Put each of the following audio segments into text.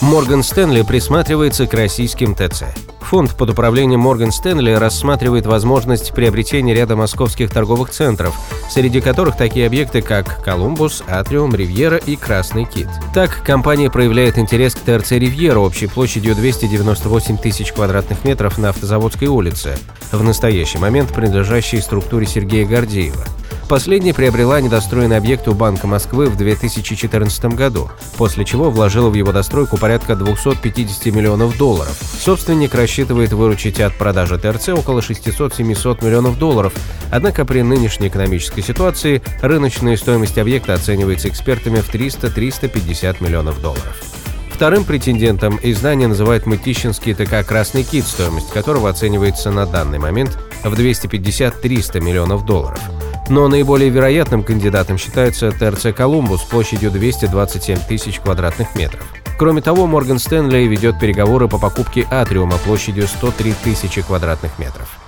Морган Стэнли присматривается к российским ТЦ. Фонд под управлением Морган Стэнли рассматривает возможность приобретения ряда московских торговых центров, среди которых такие объекты, как Колумбус, Атриум, Ривьера и Красный Кит. Так, компания проявляет интерес к ТРЦ Ривьера общей площадью 298 тысяч квадратных метров на Автозаводской улице, в настоящий момент принадлежащей структуре Сергея Гордеева. Последняя приобрела недостроенный объект у Банка Москвы в 2014 году, после чего вложила в его достройку порядка 250 миллионов долларов. Собственник рассчитывает выручить от продажи ТРЦ около 600-700 миллионов долларов, однако при нынешней экономической ситуации рыночная стоимость объекта оценивается экспертами в 300-350 миллионов долларов. Вторым претендентом издание называет Мытищинский ТК «Красный кит», стоимость которого оценивается на данный момент в 250-300 миллионов долларов – но наиболее вероятным кандидатом считается ТРЦ «Колумбус» площадью 227 тысяч квадратных метров. Кроме того, Морган Стэнли ведет переговоры по покупке атриума площадью 103 тысячи квадратных метров.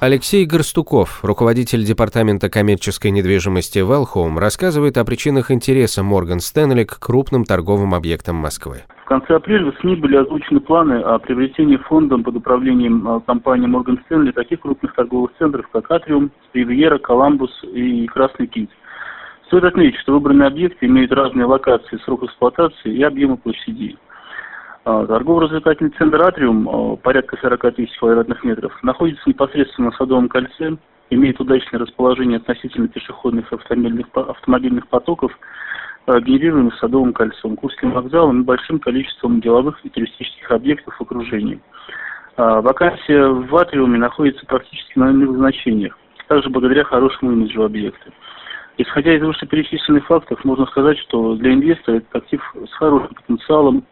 Алексей Горстуков, руководитель департамента коммерческой недвижимости Wellhome, рассказывает о причинах интереса Морган Стэнли к крупным торговым объектам Москвы. В конце апреля в СМИ были озвучены планы о приобретении фондом под управлением а, компании Morgan Stanley таких крупных торговых центров, как Атриум, Ривьера, Коламбус и Красный Кит. Стоит отметить, что выбранные объекты имеют разные локации, срок эксплуатации и объемы площадей. А, торгово-развлекательный центр «Атриум», а, порядка 40 тысяч квадратных метров, находится непосредственно на Садовом кольце, имеет удачное расположение относительно пешеходных автомобильных, автомобильных потоков – генерируемых Садовым кольцом, Курским вокзалом и большим количеством деловых и туристических объектов в окружении. А, вакансия в Атриуме находится практически на нулевых значениях, также благодаря хорошему имиджу объекта. Исходя из вышеперечисленных фактов, можно сказать, что для инвестора этот актив с хорошим потенциалом.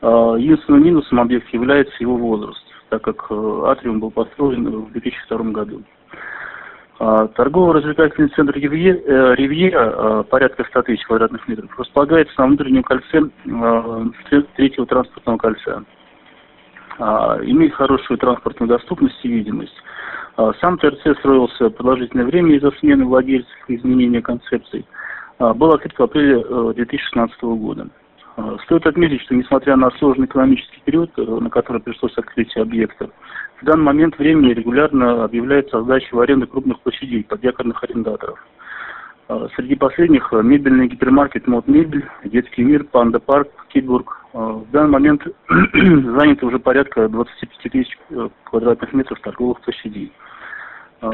А, единственным минусом объекта является его возраст, так как э, Атриум был построен в 2002 году. А, торгово-развлекательный центр э, «Ривьера», а, порядка 100 тысяч квадратных метров, располагается на внутреннем кольце а, третьего транспортного кольца. Имеет хорошую транспортную доступность и видимость. Сам ТРЦ строился продолжительное время из-за смены владельцев и изменения концепций. Был открыт в апреле 2016 э, года. Стоит отметить, что несмотря на сложный экономический период, э, на который пришлось открытие объекта, в данный момент времени регулярно объявляется сдача в аренду крупных площадей под якорных арендаторов. А, среди последних э, мебельный гипермаркет «Мод Мебель», детский мир, Панда Парк, Китбург. В данный момент заняты уже порядка 25 тысяч э, квадратных метров торговых площадей.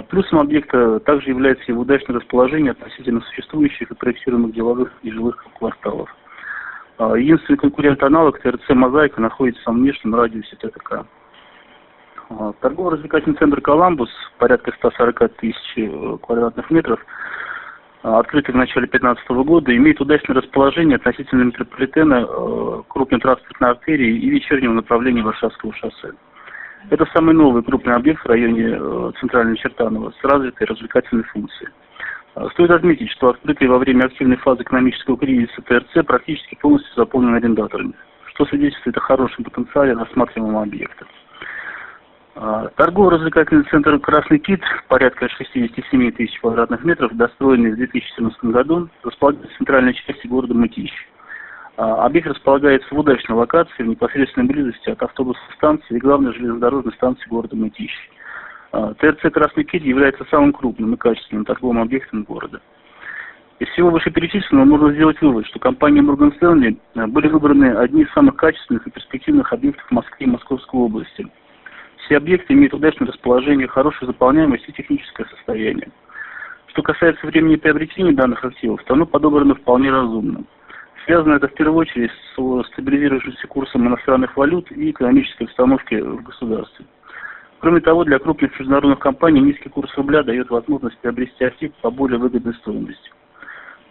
Плюсом объекта также является его удачное расположение относительно существующих и проектируемых деловых и жилых кварталов. Единственный конкурент аналог ТРЦ «Мозаика» находится в внешнем радиусе ТТК. А, торгово-развлекательный центр «Коламбус», порядка 140 тысяч э, квадратных метров, а, открытый в начале 2015 года, имеет удачное расположение относительно метрополитена, э, крупной транспортной артерии и вечернего направления Варшавского шоссе. Это самый новый крупный объект в районе э, Центрального Чертанова с развитой развлекательной функцией. Стоит отметить, что открытый во время активной фазы экономического кризиса ТРЦ практически полностью заполнен арендаторами, что свидетельствует о хорошем потенциале рассматриваемого объекта. А, торгово-развлекательный центр «Красный кит», порядка 67 тысяч квадратных метров, достроенный в 2014 году, располагается в центральной части города Мытищ. А, объект располагается в удачной локации, в непосредственной близости от автобусной станции и главной железнодорожной станции города Мытищ. А, ТРЦ «Красный кит» является самым крупным и качественным торговым объектом города. Из всего вышеперечисленного можно сделать вывод, что компания Morgan Stanley были выбраны одни из самых качественных и перспективных объектов в Москве и Московской области – все объекты имеют удачное расположение, хорошую заполняемость и техническое состояние. Что касается времени приобретения данных активов, то оно подобрано вполне разумно. Связано это в первую очередь с стабилизирующимся курсом иностранных валют и экономической обстановки в государстве. Кроме того, для крупных международных компаний низкий курс рубля дает возможность приобрести актив по более выгодной стоимости.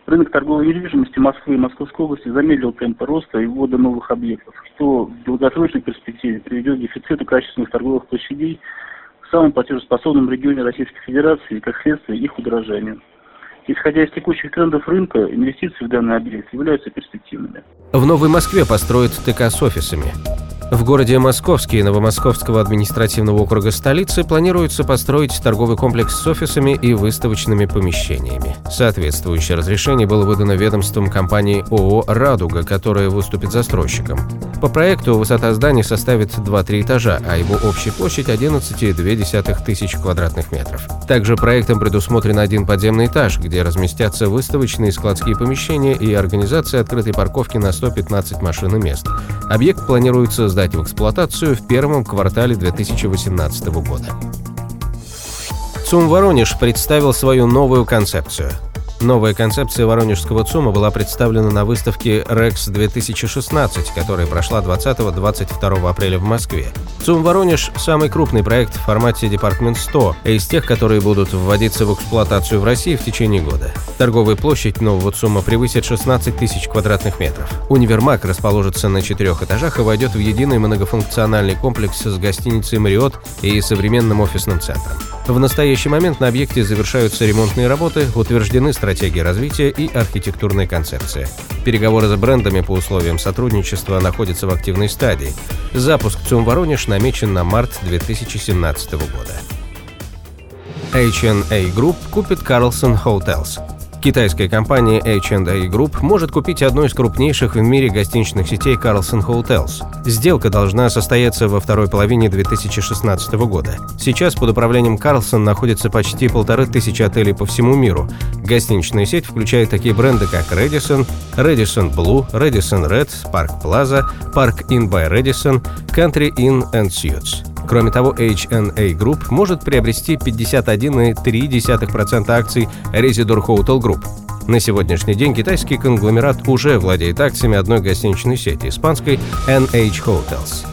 Рынок торговой недвижимости Москвы и Московской области замедлил темпы роста и ввода новых объектов, что в долгосрочной перспективе приведет к дефициту качественных торговых площадей в самом платежеспособном регионе Российской Федерации и, как следствие, их удорожанию. Исходя из текущих трендов рынка, инвестиции в данный объект являются перспективными. В Новой Москве построят ТК с офисами. В городе Московский Новомосковского административного округа столицы планируется построить торговый комплекс с офисами и выставочными помещениями. Соответствующее разрешение было выдано ведомством компании ООО «Радуга», которая выступит застройщиком. По проекту высота здания составит 2-3 этажа, а его общая площадь 11,2 тысяч квадратных метров. Также проектом предусмотрен один подземный этаж, где разместятся выставочные складские помещения и организация открытой парковки на 115 машин и мест. Объект планируется сдать в эксплуатацию в первом квартале 2018 года. ЦУМ «Воронеж» представил свою новую концепцию – Новая концепция воронежского ЦУМа была представлена на выставке REX 2016, которая прошла 20-22 апреля в Москве. ЦУМ Воронеж – самый крупный проект в формате Департмент 100, из тех, которые будут вводиться в эксплуатацию в России в течение года. Торговая площадь нового ЦУМа превысит 16 тысяч квадратных метров. Универмаг расположится на четырех этажах и войдет в единый многофункциональный комплекс с гостиницей «Мариот» и современным офисным центром. В настоящий момент на объекте завершаются ремонтные работы, утверждены стратегии развития и архитектурная концепция. Переговоры с брендами по условиям сотрудничества находятся в активной стадии. Запуск ЦУМ Воронеж намечен на март 2017 года. H&A Group купит Carlson Hotels. Китайская компания H&A Group может купить одну из крупнейших в мире гостиничных сетей Carlson Hotels. Сделка должна состояться во второй половине 2016 года. Сейчас под управлением Carlson находится почти полторы тысячи отелей по всему миру. Гостиничная сеть включает такие бренды, как Radisson, Radisson Blue, Radisson Red, Park Plaza, Park Inn by Radisson, Country Inn and Suites. Кроме того, HNA Group может приобрести 51,3% акций Residor Hotel Group. На сегодняшний день китайский конгломерат уже владеет акциями одной гостиничной сети испанской NH Hotels.